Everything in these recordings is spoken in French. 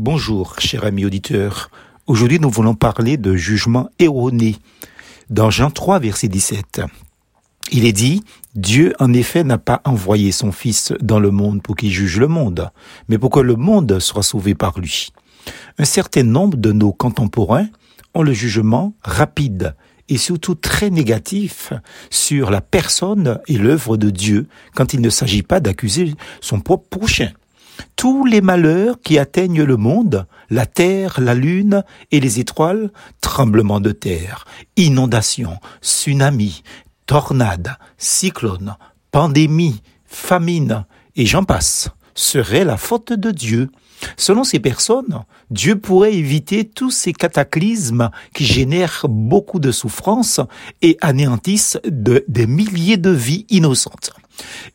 Bonjour, cher ami auditeur. Aujourd'hui, nous voulons parler de jugement erroné. Dans Jean 3, verset 17, il est dit, Dieu en effet n'a pas envoyé son Fils dans le monde pour qu'il juge le monde, mais pour que le monde soit sauvé par lui. Un certain nombre de nos contemporains ont le jugement rapide et surtout très négatif sur la personne et l'œuvre de Dieu quand il ne s'agit pas d'accuser son propre prochain tous les malheurs qui atteignent le monde, la terre, la lune et les étoiles, tremblements de terre, inondations, tsunamis, tornades, cyclones, pandémies, famines, et j'en passe, seraient la faute de Dieu. Selon ces personnes, Dieu pourrait éviter tous ces cataclysmes qui génèrent beaucoup de souffrances et anéantissent des milliers de vies innocentes.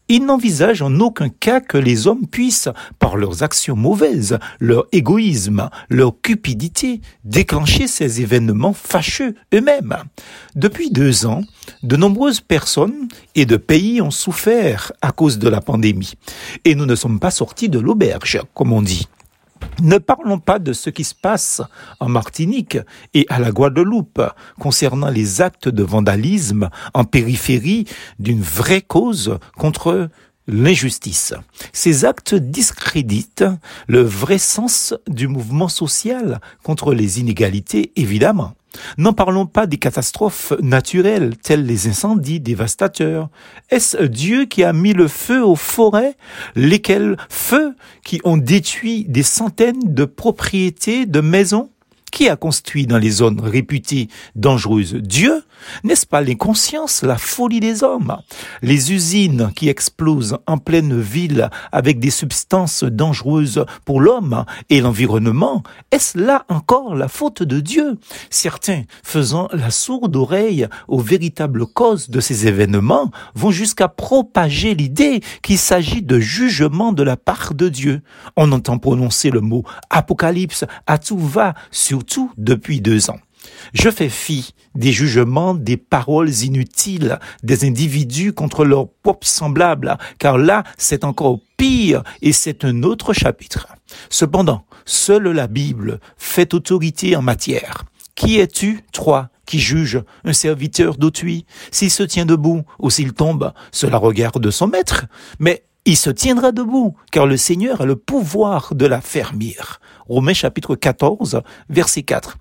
Il n'envisage en aucun cas que les hommes puissent, par leurs actions mauvaises, leur égoïsme, leur cupidité, déclencher ces événements fâcheux eux-mêmes. Depuis deux ans, de nombreuses personnes et de pays ont souffert à cause de la pandémie. Et nous ne sommes pas sortis de l'auberge, comme on dit. Ne parlons pas de ce qui se passe en Martinique et à la Guadeloupe concernant les actes de vandalisme en périphérie d'une vraie cause contre l'injustice. Ces actes discréditent le vrai sens du mouvement social contre les inégalités, évidemment. N'en parlons pas des catastrophes naturelles telles les incendies dévastateurs. Est-ce Dieu qui a mis le feu aux forêts, lesquels feux qui ont détruit des centaines de propriétés de maisons? Qui a construit dans les zones réputées dangereuses Dieu N'est-ce pas l'inconscience, la folie des hommes? Les usines qui explosent en pleine ville avec des substances dangereuses pour l'homme et l'environnement, est-ce là encore la faute de Dieu? Certains, faisant la sourde oreille aux véritables causes de ces événements, vont jusqu'à propager l'idée qu'il s'agit de jugement de la part de Dieu. On entend prononcer le mot apocalypse à tout va sur tout depuis deux ans. Je fais fi des jugements, des paroles inutiles des individus contre leurs propres semblables, car là, c'est encore pire et c'est un autre chapitre. Cependant, seule la Bible fait autorité en matière. Qui es-tu, toi, qui juge un serviteur d'autrui? S'il se tient debout ou s'il tombe, cela regarde son maître. Mais il se tiendra debout, car le Seigneur a le pouvoir de la fermir. Romains chapitre 14, verset 4.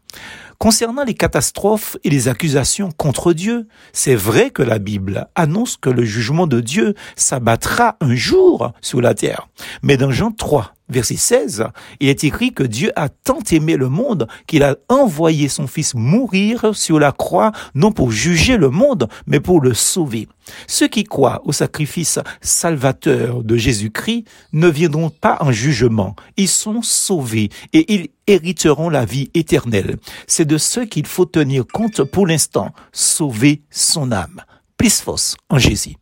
Concernant les catastrophes et les accusations contre Dieu, c'est vrai que la Bible annonce que le jugement de Dieu s'abattra un jour sur la terre. Mais dans Jean 3, verset 16, il est écrit que Dieu a tant aimé le monde qu'il a envoyé son Fils mourir sur la croix, non pour juger le monde, mais pour le sauver. Ceux qui croient au sacrifice salvateur de Jésus-Christ ne viendront pas en jugement, ils sont sauvés et ils hériteront la vie éternelle. De ce qu'il faut tenir compte pour l'instant, sauver son âme. Plus en Jésus.